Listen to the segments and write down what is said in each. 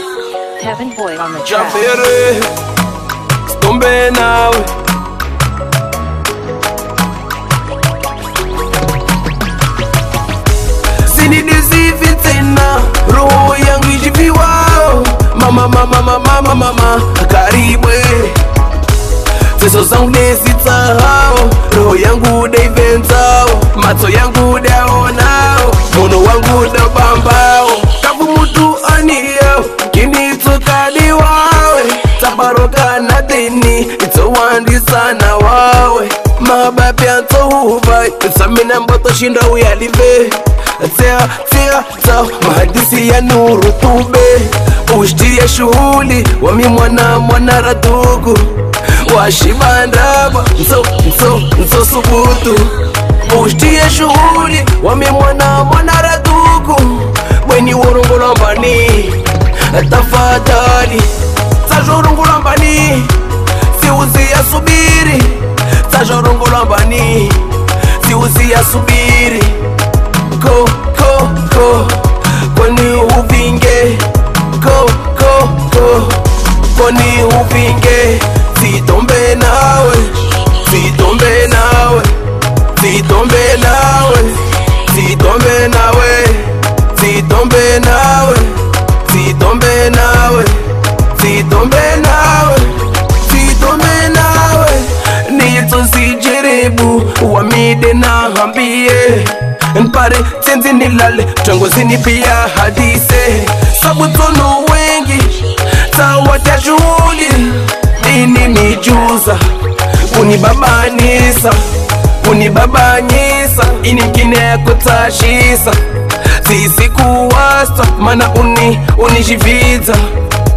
Heaven Boy on the track. Japere, stombe nawe sinidisivi tena roho yangu ijiviwao mama mama mama mama mama karibwe. Teso zangu nesitsahao roho yangu daivenzao matso yangu tabaroka nadhini itsowandisana wawe. Mabapyantsohuva itsamina mbotoshinda uyalive tsea tsea tsa mahadisi ya nuru tube. Ushtiria shughuli wami mwana mwana radugu washibandaba nso nso nso subutu. Ushtiye shughuli wami mwana mwana radugu bweni worongolambani tafadhali siuziya subiri tazvorongolambani siuziya subiri. Ko ko ko koni uvinge ko ko ko koni uvinge sitombe nawe sitombe nitsosijeribu uamide na hambie npare tsenzi nilale tangozini pia hadise. Sabutono wengi tawata shughuli dini nijuza unibabanisa unibabanyisa ini mkine ya kutashisa sisikuwasta mana uni unishividza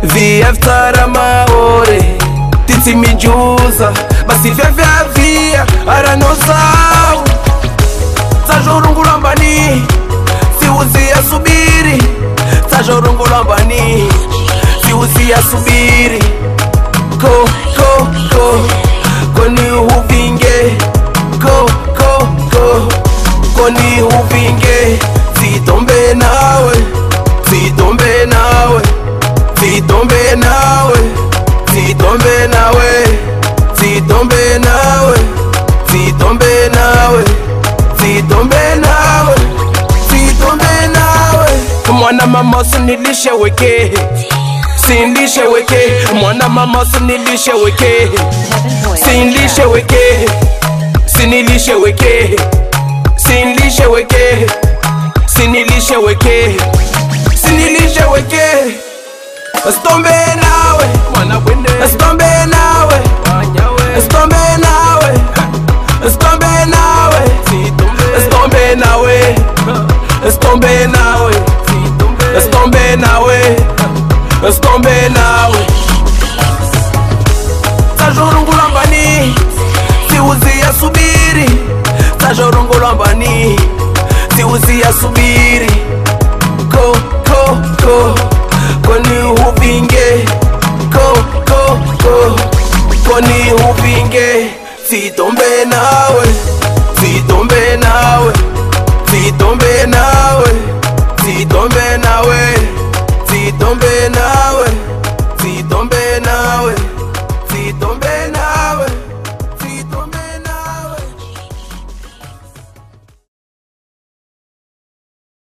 viaftara maore titsimijuza basi vyavyavia aranosau tazvorongolambani siuziya subiri. Tazvorongolambani siuziya subiri. Ko ko ko koni uvinge. Ko ko ko koni uvinge. Sitombe nawe sitombe nawe sitombe nawe sitombe nawe sitombe nawe sitombe nawe sitombe nawe sitombe nawe. Mwana mama usinilishe weke sinilishe weke. Mwana mama usinilishe weke sinilishe weke sinilishe weke sinilishe weke sinilishe weke sinilishe weke. Sitombe nawe mwana bwende. sitombe nawe tomber na way. Laisse tomber na way. Laisse tomber na lambani, Tajorungula mbani. Siuzi ya co Tajorungula mbani. Siuzi ya subiri. co go, go. Koni ubinge. Go, go, go. Koni ubinge. Sitombe nawe. na nawe. Don't be now.